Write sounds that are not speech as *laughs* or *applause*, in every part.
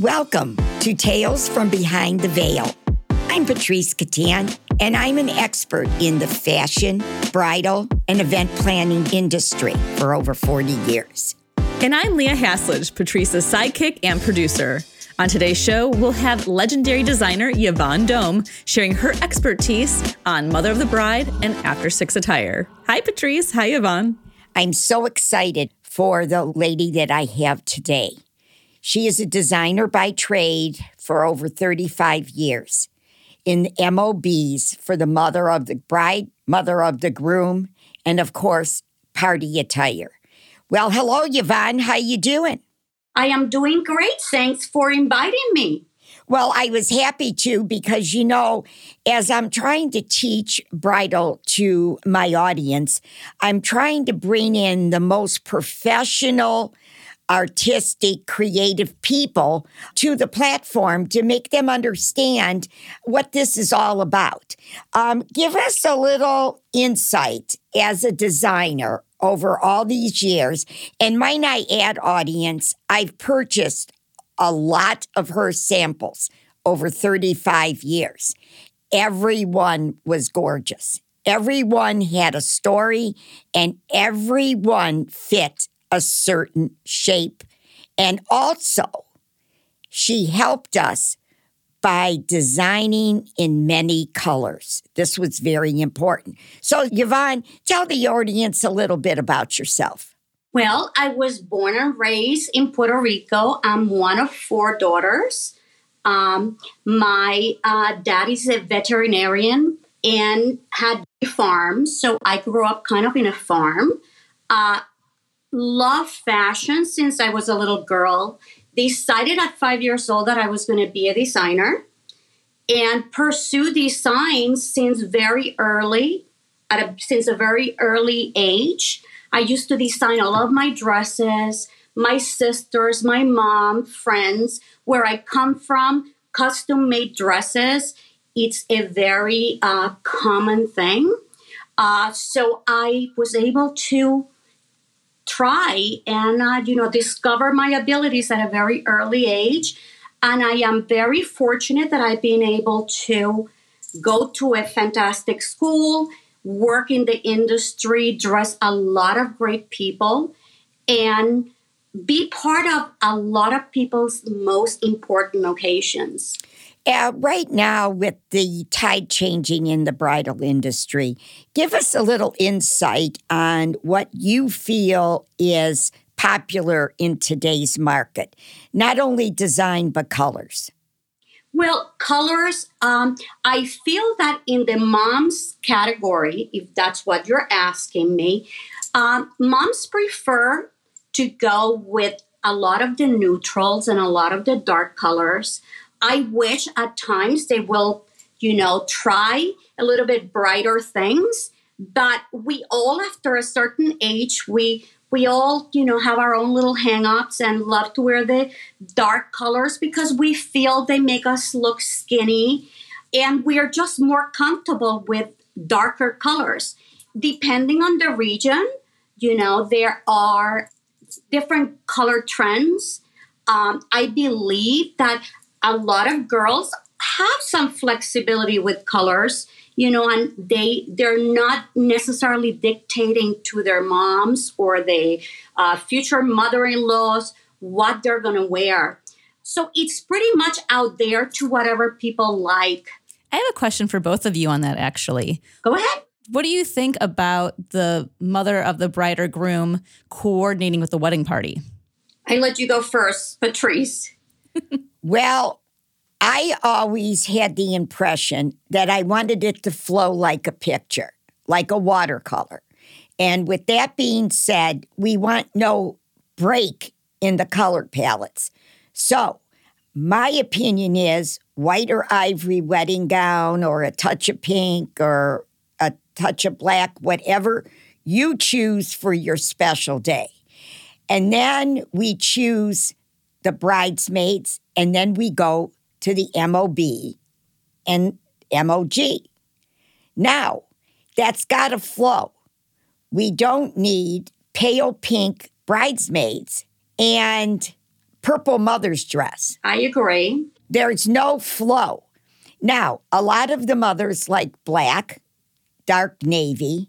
Welcome to Tales from Behind the Veil. I'm Patrice Catan, and I'm an expert in the fashion, bridal, and event planning industry for over 40 years. And I'm Leah Haslage, Patrice's sidekick and producer. On today's show, we'll have legendary designer Ivonne Dome sharing her expertise on Mother of the Bride and After Six attire. Hi, Patrice. Hi, Ivonne. I'm so excited for the lady that I have today. She is a designer by trade for over 35 years in MOBs for the mother of the bride, mother of the groom, and of course, party attire. Well, hello, Ivonne. How you doing? I am doing great. Thanks for inviting me. Well, I was happy to because, you know, as I'm trying to teach bridal to my audience, I'm trying to bring in the most professional, artistic, creative people to the platform to make them understand what this is all about. Um, give us a little insight as a designer over all these years. And might I add, audience, I've purchased a lot of her samples over 35 years. Everyone was gorgeous. Everyone had a story, and everyone fit a certain shape. And also, she helped us by designing in many colors. This was very important. So, Ivonne, tell the audience a little bit about yourself. Well, I was born and raised in Puerto Rico. I'm one of four daughters. Um, my uh, dad is a veterinarian and had farms, so I grew up kind of in a farm. Uh, love fashion since I was a little girl. Decided at five years old that I was going to be a designer and pursue design since very early, at a, since a very early age. I used to design all of my dresses, my sisters, my mom, friends, where I come from, custom made dresses. It's a very uh, common thing. Uh, so I was able to try and uh, you know discover my abilities at a very early age and i am very fortunate that i've been able to go to a fantastic school work in the industry, dress a lot of great people, and be part of a lot of people's most important occasions. Uh, right now, with the tide changing in the bridal industry, give us a little insight on what you feel is popular in today's market, not only design, but colors. Well, colors, um, I feel that in the moms category, if that's what you're asking me, um, moms prefer to go with a lot of the neutrals and a lot of the dark colors. I wish at times they will, you know, try a little bit brighter things, but we all, after a certain age, we we all, you know, have our own little hang-ups and love to wear the dark colors because we feel they make us look skinny and we are just more comfortable with darker colors. Depending on the region, you know, there are different color trends. Um, I believe that a lot of girls have some flexibility with colors you know and they they're not necessarily dictating to their moms or the uh, future mother-in-laws what they're going to wear. So it's pretty much out there to whatever people like. I have a question for both of you on that actually. Go ahead. What do you think about the mother of the bride or groom coordinating with the wedding party? I let you go first patrice *laughs* well I always had the impression that I wanted it to flow like a picture, like a watercolor. And with that being said, we want no break in the color palettes. So, my opinion is white or ivory wedding gown, or a touch of pink, or a touch of black, whatever you choose for your special day. And then we choose the bridesmaids, and then we go to the MOB and MOG. Now, that's got to flow. We don't need pale pink bridesmaids and purple mother's dress. I agree. There's no flow. Now, a lot of the mothers like black, dark navy,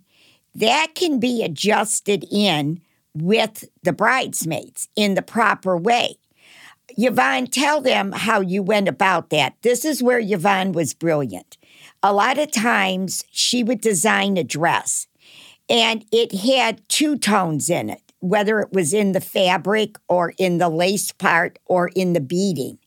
that can be adjusted in with the bridesmaids in the proper way. Ivonne, tell them how you went about that. This is where Ivonne was brilliant. A lot of times she would design a dress and it had two tones in it, whether it was in the fabric or in the lace part or in the beading.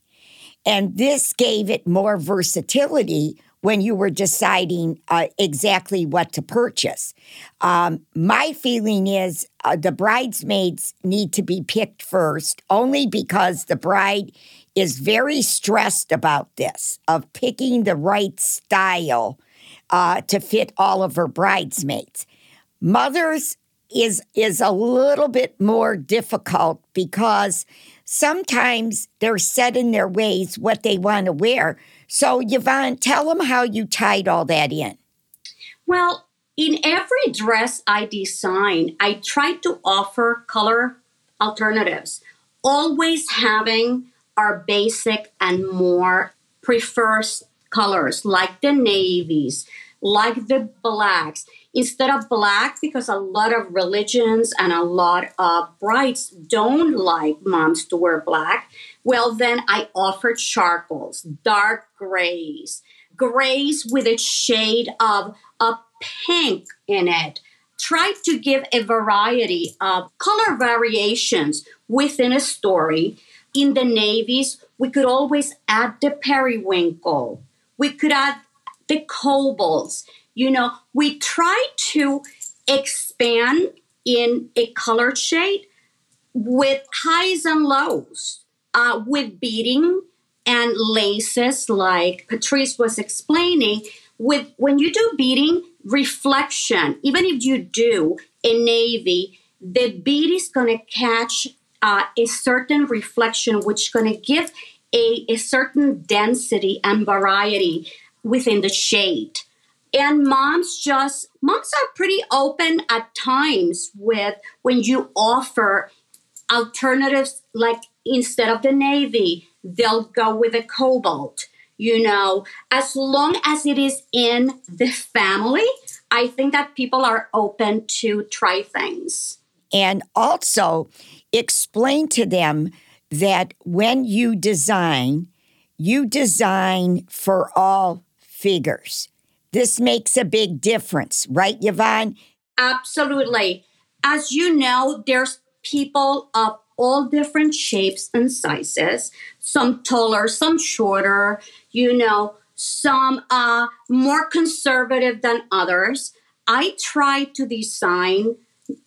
And this gave it more versatility when you were deciding uh, exactly what to purchase. Um, my feeling is uh, the bridesmaids need to be picked first, only because the bride is very stressed about this of picking the right style uh, to fit all of her bridesmaids. Mothers is is a little bit more difficult because sometimes they're set in their ways what they want to wear. So, Ivonne, tell them how you tied all that in. Well, in every dress I design, I try to offer color alternatives, always having our basic and more preferred colors like the navies, like the blacks instead of black because a lot of religions and a lot of brides don't like moms to wear black well then i offered charcoals dark grays grays with a shade of a pink in it. Try to give a variety of color variations within a story. In the navies we could always add the periwinkle. We could add the cobalts you know, we try to expand in a color shade with highs and lows, uh, with beading and laces, like Patrice was explaining. With when you do beading, reflection, even if you do a navy, the bead is going to catch uh, a certain reflection, which is going to give a, a certain density and variety within the shade and moms just moms are pretty open at times with when you offer alternatives like instead of the navy they'll go with a cobalt you know as long as it is in the family i think that people are open to try things and also explain to them that when you design you design for all figures this makes a big difference, right, Ivonne? Absolutely. As you know, there's people of all different shapes and sizes, some taller, some shorter, you know, some uh, more conservative than others. I try to design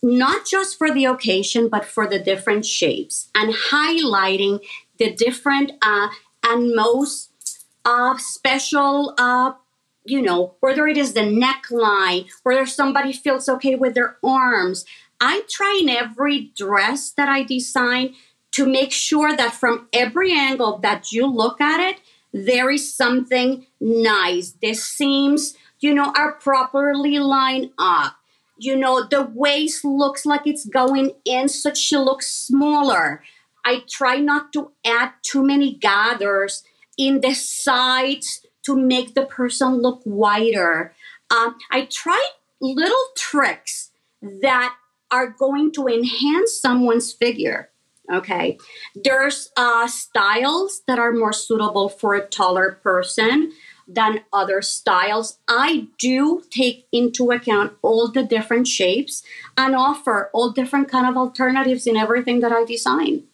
not just for the occasion, but for the different shapes and highlighting the different uh, and most uh, special uh, you know, whether it is the neckline, whether somebody feels okay with their arms. I try in every dress that I design to make sure that from every angle that you look at it, there is something nice. The seams, you know, are properly lined up. You know, the waist looks like it's going in, so she looks smaller. I try not to add too many gathers in the sides to make the person look wider. Um, I try little tricks that are going to enhance someone's figure. Okay, there's uh, styles that are more suitable for a taller person than other styles. I do take into account all the different shapes and offer all different kind of alternatives in everything that I design.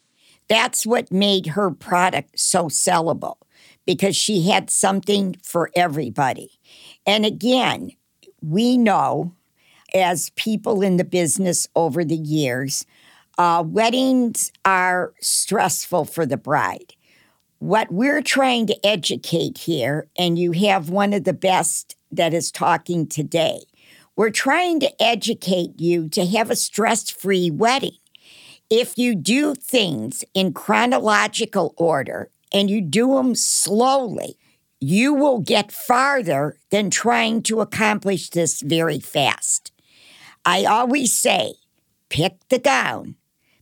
That's what made her product so sellable because she had something for everybody. And again, we know as people in the business over the years, uh, weddings are stressful for the bride. What we're trying to educate here, and you have one of the best that is talking today, we're trying to educate you to have a stress free wedding. If you do things in chronological order and you do them slowly, you will get farther than trying to accomplish this very fast. I always say pick the gown,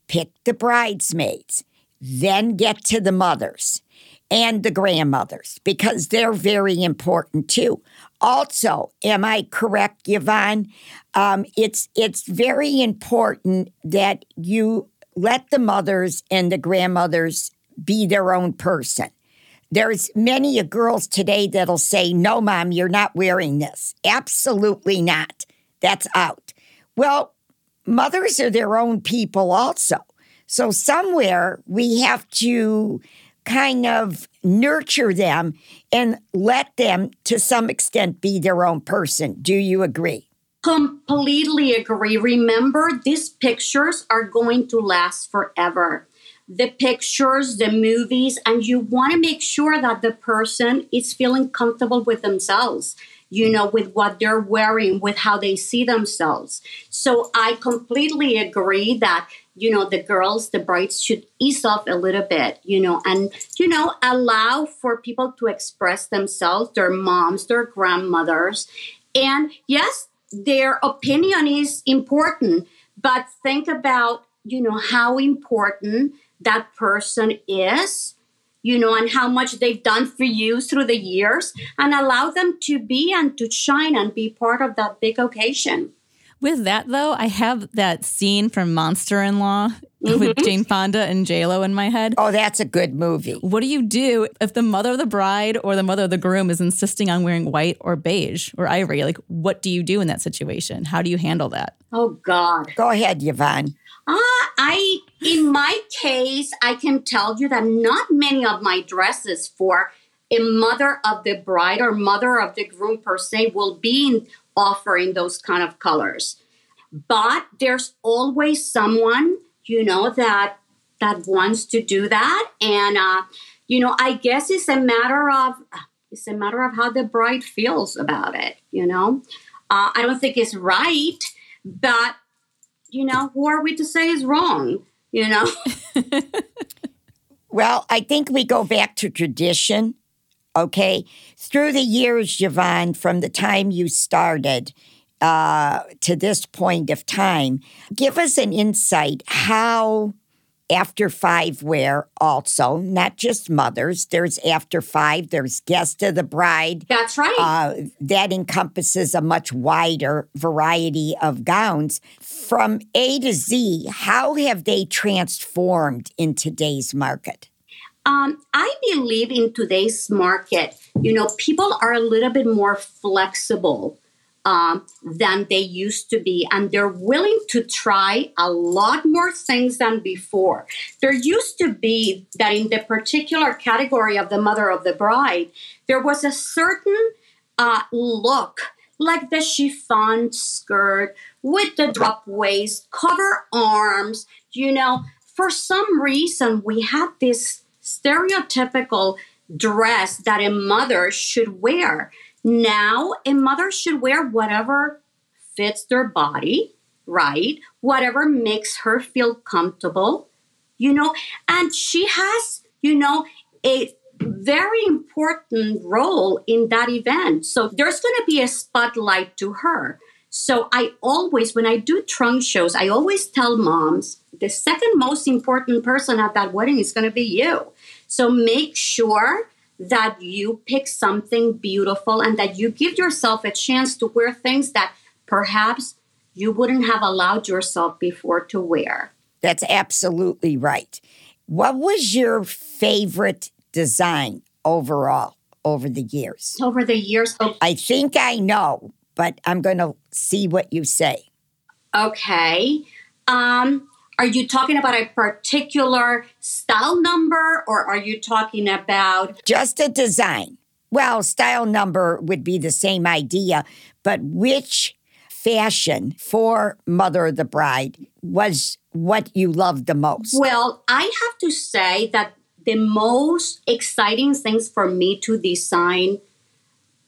pick the bridesmaids, then get to the mothers and the grandmothers because they're very important too. Also, am I correct, Ivonne? Um, it's it's very important that you let the mothers and the grandmothers be their own person. There's many a girls today that'll say, "No, mom, you're not wearing this." Absolutely not. That's out. Well, mothers are their own people also. So somewhere we have to kind of nurture them and let them to some extent be their own person. Do you agree? Completely agree. Remember, these pictures are going to last forever. The pictures, the movies, and you want to make sure that the person is feeling comfortable with themselves you know, with what they're wearing, with how they see themselves. So I completely agree that, you know, the girls, the brides should ease off a little bit, you know, and, you know, allow for people to express themselves, their moms, their grandmothers. And yes, their opinion is important, but think about, you know, how important that person is you know, and how much they've done for you through the years and allow them to be and to shine and be part of that big occasion. With that, though, I have that scene from Monster in Law *laughs* mm-hmm. with Jane Fonda and JLo in my head. Oh, that's a good movie. What do you do if the mother of the bride or the mother of the groom is insisting on wearing white or beige or ivory? Like, what do you do in that situation? How do you handle that? Oh, God. Go ahead, Ivonne. Uh, I, in my case, I can tell you that not many of my dresses for a mother of the bride or mother of the groom per se will be offering those kind of colors. But there's always someone, you know, that that wants to do that, and uh, you know, I guess it's a matter of it's a matter of how the bride feels about it. You know, uh, I don't think it's right, but you know, who are we to say is wrong? You know? *laughs* well, I think we go back to tradition. Okay. Through the years, Ivonne, from the time you started uh, to this point of time, give us an insight how after five wear also, not just mothers. There's after five, there's guest of the bride. That's right. Uh, that encompasses a much wider variety of gowns. From A to Z, how have they transformed in today's market? Um, I believe in today's market, you know, people are a little bit more flexible um, than they used to be. And they're willing to try a lot more things than before. There used to be that in the particular category of the mother of the bride, there was a certain uh, look like the chiffon skirt with the drop waist, cover arms, you know. For some reason, we had this stereotypical dress that a mother should wear. Now, a mother should wear whatever fits their body, right? Whatever makes her feel comfortable, you know, and she has, you know, a very important role in that event. So there's going to be a spotlight to her. So I always, when I do trunk shows, I always tell moms the second most important person at that wedding is going to be you. So make sure that you pick something beautiful and that you give yourself a chance to wear things that perhaps you wouldn't have allowed yourself before to wear. That's absolutely right. What was your favorite design overall over the years? Over the years? Oh. I think I know, but I'm going to see what you say. Okay. Um, are you talking about a particular style number or are you talking about just a design? Well, style number would be the same idea, but which fashion for Mother of the Bride was what you loved the most? Well, I have to say that the most exciting things for me to design,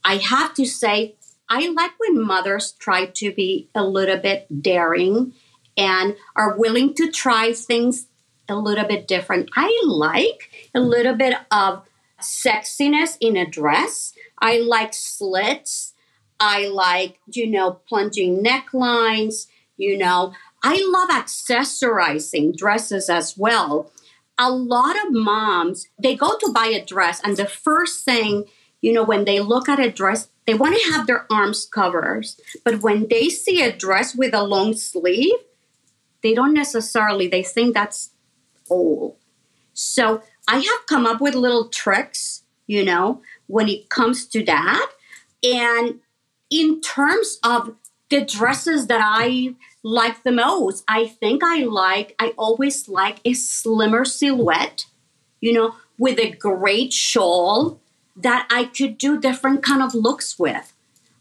I have to say, I like when mothers try to be a little bit daring and are willing to try things a little bit different. I like a little bit of sexiness in a dress. I like slits. I like, you know, plunging necklines. You know, I love accessorizing dresses as well. a lot of moms, they go to buy a dress, and the first thing, you know, when they look at a dress, they want to have their arms covered. But when they see a dress with a long sleeve, they don't necessarily, they think that's old. So I have come up with little tricks, you know, when it comes to that. And in terms of the dresses that I like the most, I think I like, I always like a slimmer silhouette, you know, with a great shawl that I could do different kind of looks with.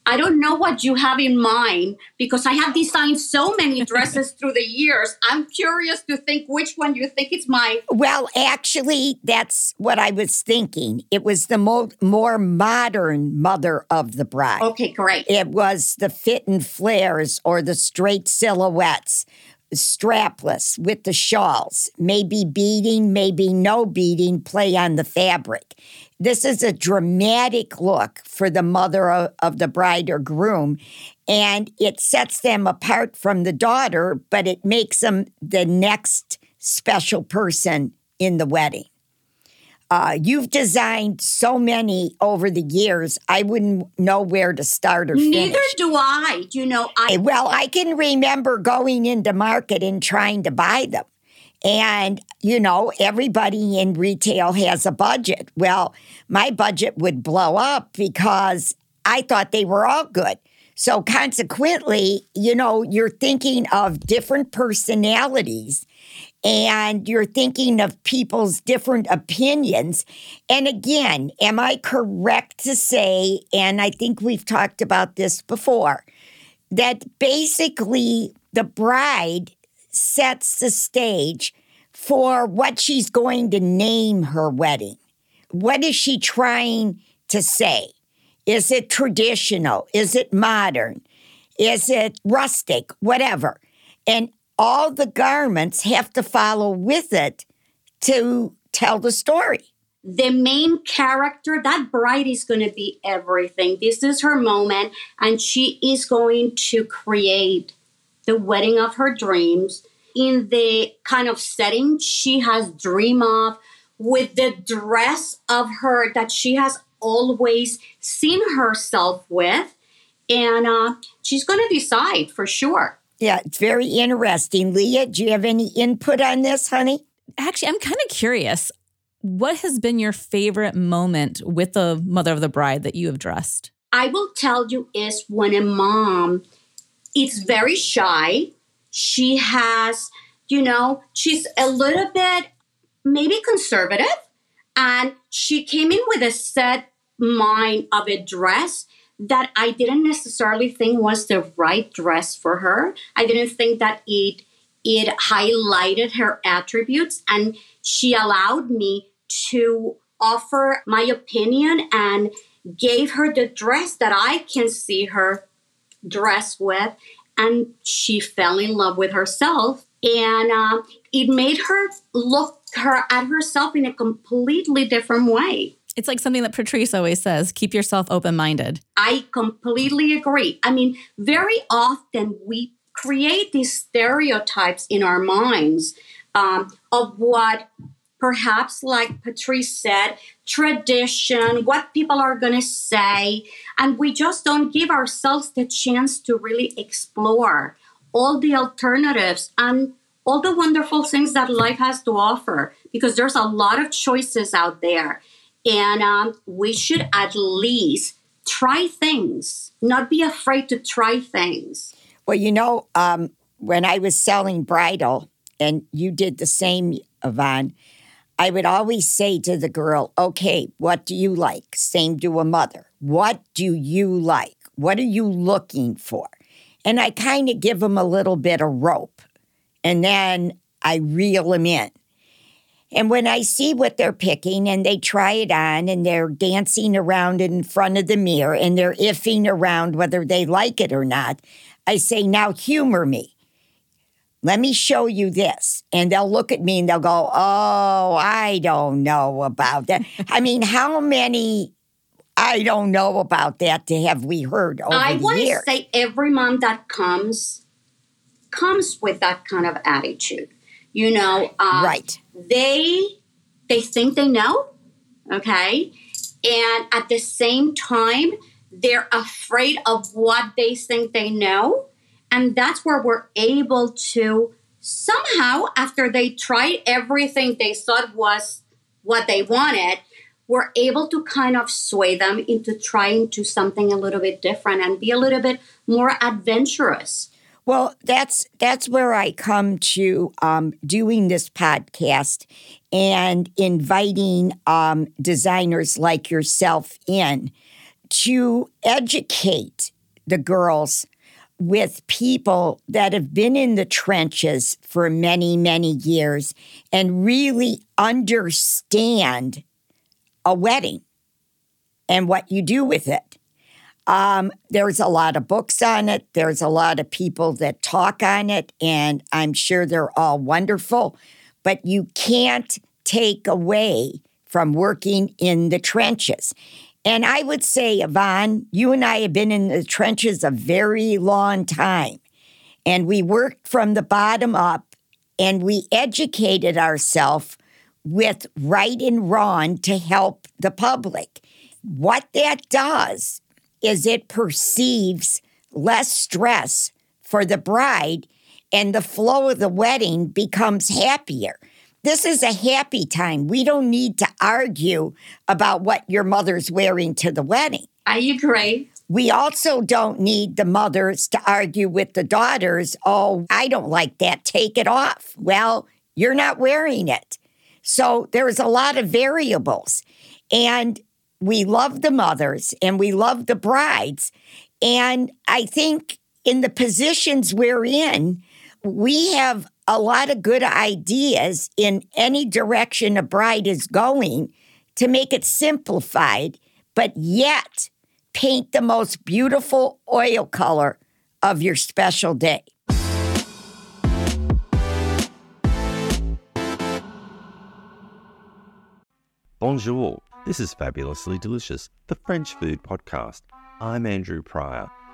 I don't know what you have in mind because I have designed so many dresses through the years. I'm curious to think which one you think is my. Well, actually, that's what I was thinking. It was the mo- more modern mother of the bride. Okay, great. It was the fit and flares or the straight silhouettes strapless with the shawls, maybe beading, maybe no beading, play on the fabric. This is a dramatic look for the mother of, of, the bride or groom, and it sets them apart from the daughter, but it makes them the next special person in the wedding. Uh, you've designed so many over the years. I wouldn't know where to start or finish. Neither do I. You know, I well, I can remember going into market and trying to buy them. And, you know, everybody in retail has a budget. Well, my budget would blow up because I thought they were all good. So, consequently, you know, you're thinking of different personalities and you're thinking of people's different opinions. And again, am I correct to say, and I think we've talked about this before, that basically the bride sets the stage for what she's going to name her wedding? What is she trying to say? Is it traditional? Is it modern? Is it rustic? Whatever. And all the garments have to follow with it to tell the story. The main character, that bride is going to be everything. This is her moment, and she is going to create the wedding of her dreams in the kind of setting she has dreamed of with the dress of her that she has always seen herself with and uh, she's going to decide for sure yeah, it's very interesting. Leah, do you have any input on this, honey? Actually, I'm kind of curious. What has been your favorite moment with the mother of the bride that you have dressed? I will tell you is when a mom is very shy. She has, you know, she's a little bit maybe conservative and she came in with a set mind of a dress that I didn't necessarily think was the right dress for her. I didn't think that it it highlighted her attributes and she allowed me to offer my opinion and gave her the dress that I can see her dress with and she fell in love with herself and uh, it made her look her at herself in a completely different way it's like something that Patrice always says keep yourself open minded. I completely agree. I mean, very often we create these stereotypes in our minds um, of what perhaps, like Patrice said, tradition, what people are going to say. And we just don't give ourselves the chance to really explore all the alternatives and all the wonderful things that life has to offer because there's a lot of choices out there. And um, we should at least try things, not be afraid to try things. Well, you know, um, when I was selling bridal, and you did the same, Ivonne, I would always say to the girl, okay, what do you like? Same to a mother. What do you like? What are you looking for? And I kind of give them a little bit of rope and then I reel them in. And when I see what they're picking and they try it on and they're dancing around in front of the mirror and they're iffing around whether they like it or not, I say, now humor me. Let me show you this. And they'll look at me and they'll go, Oh, I don't know about that. *laughs* I mean, how many I don't know about that to have we heard over I want to say every mom that comes comes with that kind of attitude You know, uh, right? They they think they know, okay, and at the same time, they're afraid of what they think they know, and that's where we're able to somehow, after they tried everything they thought was what they wanted, we're able to kind of sway them into trying to something a little bit different and be a little bit more adventurous. Well, that's that's where I come to um, doing this podcast and inviting um, designers like yourself in to educate the girls with people that have been in the trenches for many, many years and really understand a wedding and what you do with it. Um, there's a lot of books on it. There's a lot of people that talk on it, and I'm sure they're all wonderful. But you can't take away from working in the trenches. And I would say, Ivonne, you and I have been in the trenches a very long time. And we worked from the bottom up and we educated ourselves with right and wrong to help the public. What that does is it perceives less stress for the bride and the flow of the wedding becomes happier. This is a happy time. We don't need to argue about what your mother's wearing to the wedding. I agree. We also don't need the mothers to argue with the daughters. Oh, I don't like that. Take it off. Well, you're not wearing it. So there's a lot of variables. And we love the mothers and we love the brides. And I think in the positions we're in, we have a lot of good ideas in any direction a bride is going to make it simplified, but yet paint the most beautiful oil color of your special day. Bonjour. This is Fabulously Delicious, the French food podcast. I'm Andrew Pryor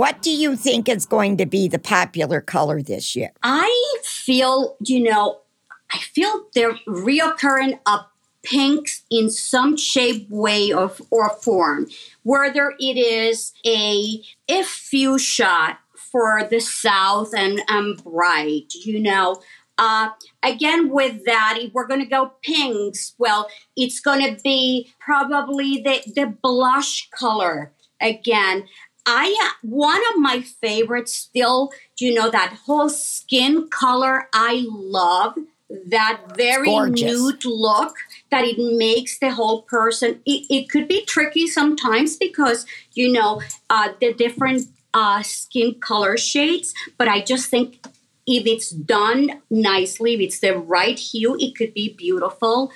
What do you think is going to be the popular color this year? I feel, you know, I feel they're reoccurring of pinks in some shape, way, of, or form. Whether it is a, a fuchsia for the south and um, bright, you know, uh, again, with that, if we're going to go pinks, well, it's going to be probably the, the blush color again. I uh, one of my favorites still, you know, that whole skin color. I love that very nude look that it makes the whole person. It, it could be tricky sometimes because you know uh, the different uh, skin color shades, but I just think if it's done nicely, if it's the right hue, it could be beautiful.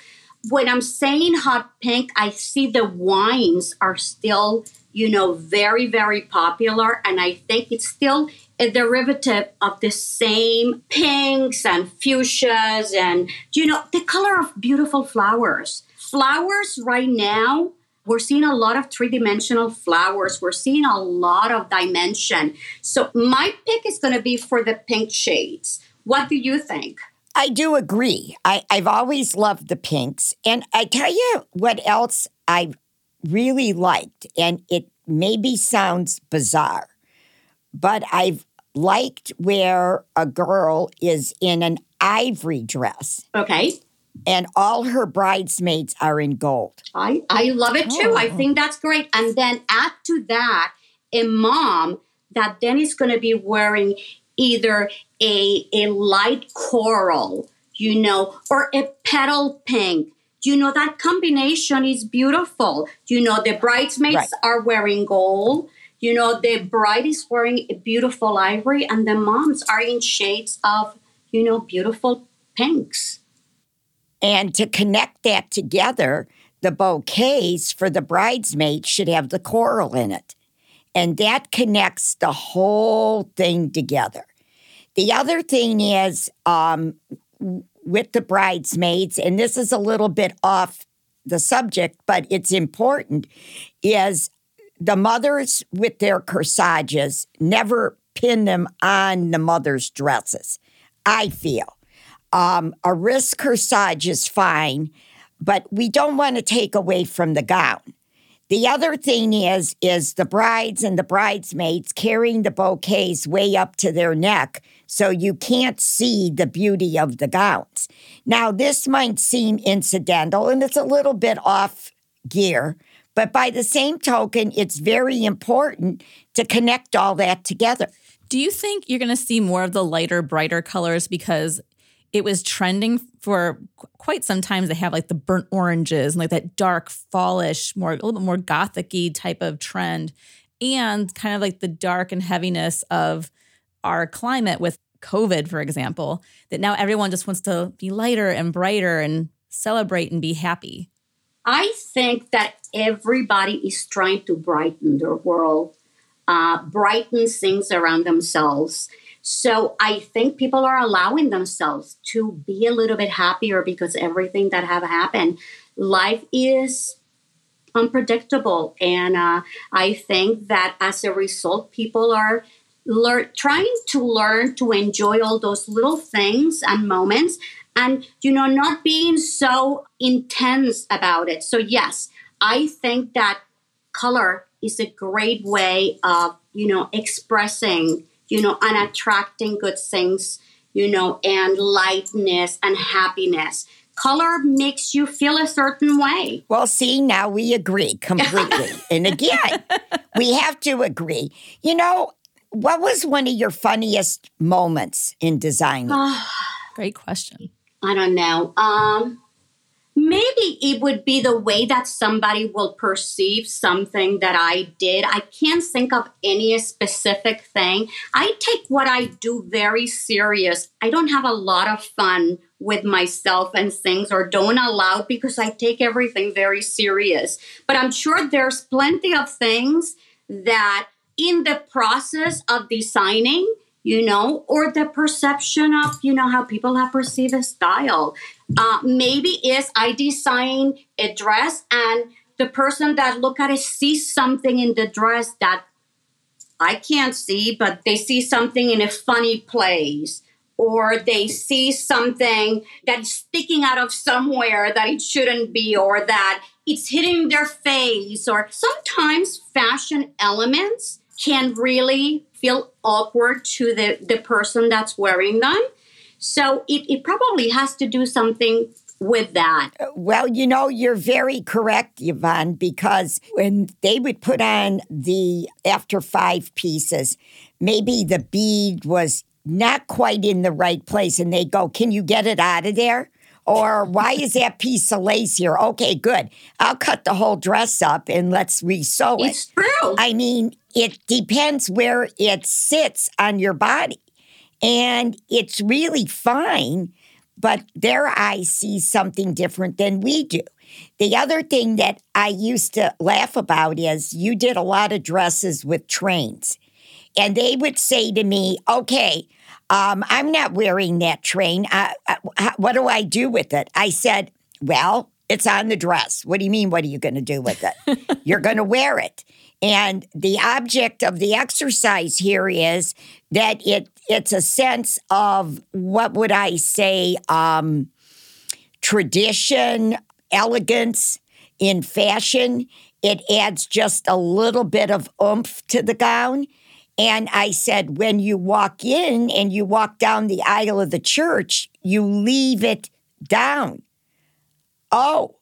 When I'm saying hot pink, I see the wines are still you know, very, very popular. And I think it's still a derivative of the same pinks and fuchsias and, you know, the color of beautiful flowers. Flowers right now, we're seeing a lot of three dimensional flowers. We're seeing a lot of dimension. So my pick is going to be for the pink shades. What do you think? I do agree. I, I've always loved the pinks. And I tell you what else I've really liked, and it maybe sounds bizarre, but I've liked where a girl is in an ivory dress. Okay. And all her bridesmaids are in gold. I, I love it too. Oh. I think that's great. And then add to that a mom that then is going to be wearing either a, a light coral you know, or a petal pink. You know, that combination is beautiful. You know, the bridesmaids right. are wearing gold. You know, the bride is wearing a beautiful ivory, and the moms are in shades of, you know, beautiful pinks. And to connect that together, the bouquets for the bridesmaids should have the coral in it. And that connects the whole thing together. The other thing is um, with the bridesmaids, and this is a little bit off the subject, but it's important, is the mothers with their corsages never pin them on the mother's dresses. I feel. Um, a wrist corsage is fine, but we don't want to take away from the gown. The other thing is is the brides and the bridesmaids carrying the bouquets way up to their neck so you can't see the beauty of the gowns. Now this might seem incidental and it's a little bit off gear, but by the same token it's very important to connect all that together. Do you think you're going to see more of the lighter brighter colors because it was trending for quite some time. They have like the burnt oranges and like that dark fallish, more a little bit more gothicy type of trend, and kind of like the dark and heaviness of our climate with COVID, for example. That now everyone just wants to be lighter and brighter and celebrate and be happy. I think that everybody is trying to brighten their world, uh, brighten things around themselves so I think people are allowing themselves to be a little bit happier because everything that have happened, life is unpredictable, and uh, I think that as a result, people are learn trying to learn to enjoy all those little things and moments, and you know, not being so intense about it. So yes, I think that color is a great way of you know expressing you know, and attracting good things, you know, and lightness and happiness. Color makes you feel a certain way. Well, see, now we agree completely. *laughs* and again, we have to agree. You know, what was one of your funniest moments in designing? Great question. I don't know. Um, maybe it would be the way that somebody will perceive something that I did. I can't think of any specific thing. I take what I do very serious. I don't have a lot of fun with myself and things or don't allow because I take everything very serious. But I'm sure there's plenty of things that in the process of designing you know, or the perception of, you know, how people have perceived a style. Uh, maybe is I design a dress and the person that look at it sees something in the dress that I can't see, but they see something in a funny place or they see something that's sticking out of somewhere that it shouldn't be or that it's hitting their face or sometimes fashion elements can really feel awkward to the, the person that's wearing them. So it, it probably has to do something with that. Uh, well, you know, you're very correct, Ivonne, because when they would put on the after five pieces, maybe the bead was not quite in the right place, and they go, Can you get it out of there? Or why is that piece of lace here? Okay, good. I'll cut the whole dress up and let's resew it. It's true. I mean, it depends where it sits on your body. And it's really fine, but their eyes see something different than we do. The other thing that I used to laugh about is you did a lot of dresses with trains. And they would say to me, okay, um, I'm not wearing that train. Uh, uh, what do I do with it? I said, well, it's on the dress. What do you mean? What are you going to do with it? *laughs* You're going to wear it. And the object of the exercise here is that it it's a sense of what would I say um, tradition, elegance in fashion. It adds just a little bit of oomph to the gown. And I said, when you walk in and you walk down the aisle of the church, you leave it down. Oh,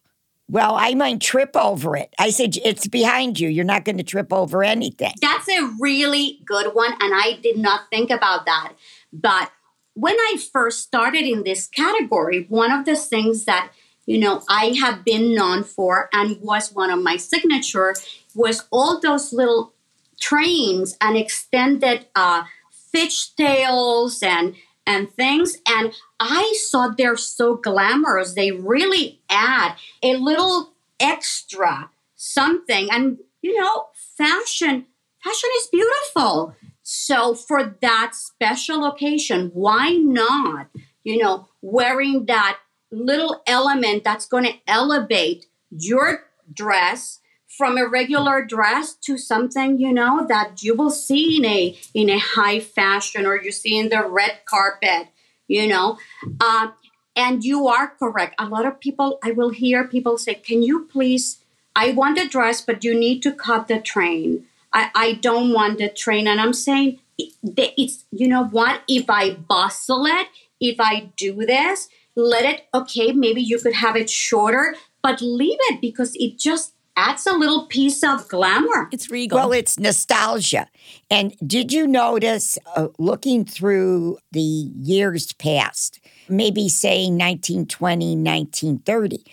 well, I might trip over it. I said, it's behind you. You're not going to trip over anything. That's a really good one. And I did not think about that. But when I first started in this category, one of the things that you know I have been known for and was one of my signature was all those little trains and extended uh, fish tails and and things and i saw they're so glamorous they really add a little extra something and you know fashion fashion is beautiful. So for that special occasion why not you know wearing that little element that's going to elevate your dress from a regular dress to something you know that you will see in a in a high fashion or you see in the red carpet you know? Uh, and you are correct. A lot of people i will hear people say can you please i want a dress but you need to cut the train. I, I don't want the train. And i'm saying it's you know what? If i bustle it if i do this let it okay maybe you could have it shorter but leave it because it just adds a little piece of glamour. It's regal. Well, it's nostalgia. And did you notice, uh, looking through the years past, maybe say 1920, 1930,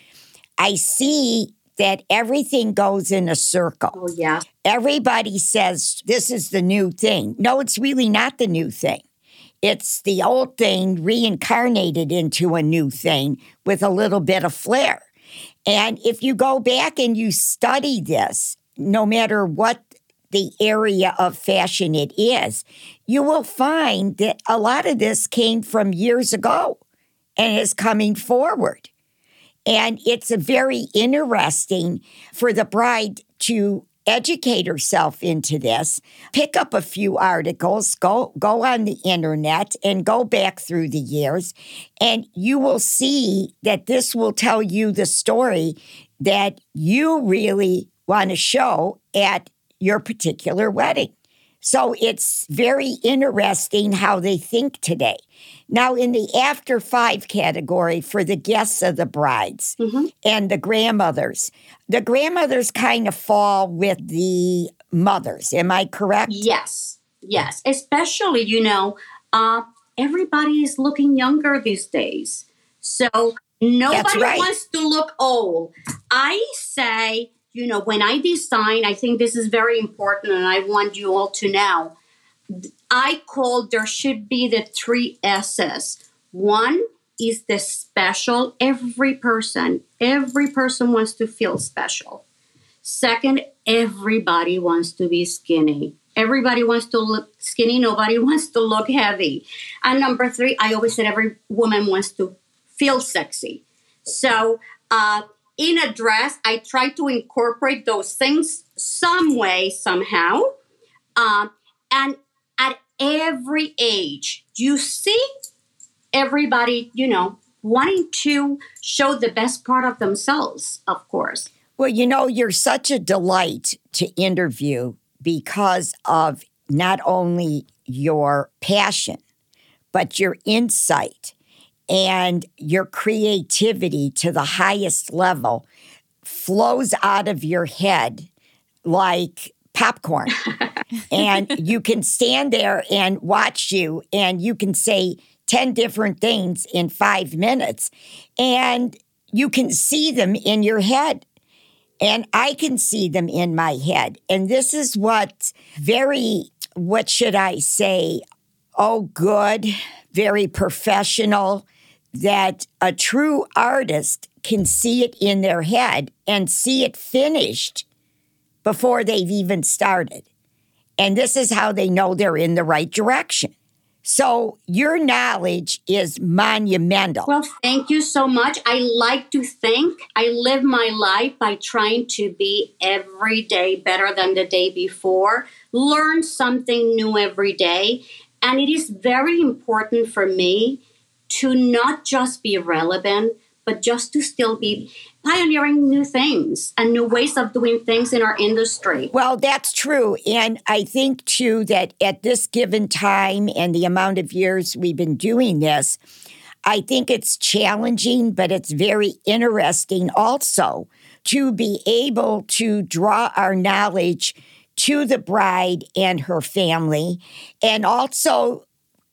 I see that everything goes in a circle. Oh, yeah. Everybody says this is the new thing. No, it's really not the new thing. It's the old thing reincarnated into a new thing with a little bit of flair. And if you go back and you study this, no matter what the area of fashion it is, you will find that a lot of this came from years ago and is coming forward. And it's very interesting for the bride to educate herself into this, pick up a few articles, go go on the internet and go back through the years and you will see that this will tell you the story that you really want to show at your particular wedding. So it's very interesting how they think today. Now, in the after five category for the guests of the brides mm-hmm. and the grandmothers, the grandmothers kind of fall with the mothers. Am I correct? Yes, yes. Especially, you know, uh, everybody is looking younger these days. So nobody right. wants to look old. I say, you know, when I design, I think this is very important and I want you all to know I call there should be the three S's. One is the special. Every person, every person wants to feel special. Second, everybody wants to be skinny. Everybody wants to look skinny. Nobody *laughs* wants to look heavy. And number three, I always said every woman wants to feel sexy. So, uh, in a dress, I try to incorporate those things some way, somehow. Uh, and at every age. You see everybody, you know, wanting to show the best part of themselves, of course. Well, you know, you're such a delight to interview because of not only your passion, but your insight and your creativity to the highest level flows out of your head like popcorn. *laughs* and you can stand there and watch you, and you can say 10 different things in five minutes, and you can see them in your head. And I can see them in my head. And this is what very, what should I say? Oh, good, very professional, that a true artist can see it in their head and see it finished before they've even started. And this is how they know they're in the right direction. So your knowledge is monumental. Well, thank you so much. I like to think I live my life by trying to be every day better than the day before, learn something new every day. And it is very important for me to not just be relevant, but just to still be pioneering new things and new ways of doing things in our industry. Well, that's true. And I think, too, that at this given time and the amount of years we've been doing this, I think it's challenging, but it's very interesting also to be able to draw our knowledge to the bride and her family and also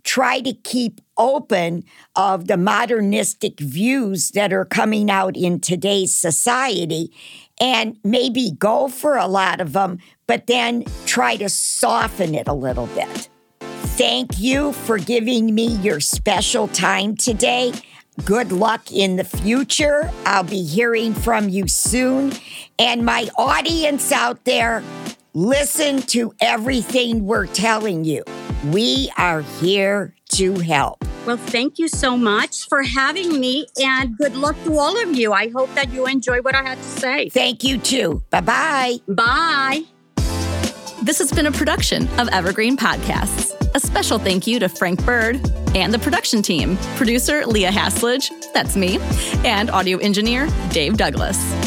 try to keep open of the modernistic views that are coming out in today's society and maybe go for a lot of them, but then try to soften it a little bit. Thank you for giving me your special time today. Good luck in the future. I'll be hearing from you soon. And my audience out there, listen to everything we're telling you. We are here to help. Well, thank you so much for having me and good luck to all of you. I hope that you enjoy what I had to say. Thank you too. Bye bye. Bye. This has been a production of Evergreen Podcasts. A special thank you to Frank Bird and the production team, producer Leah Haslage, that's me, and audio engineer Dave Douglas.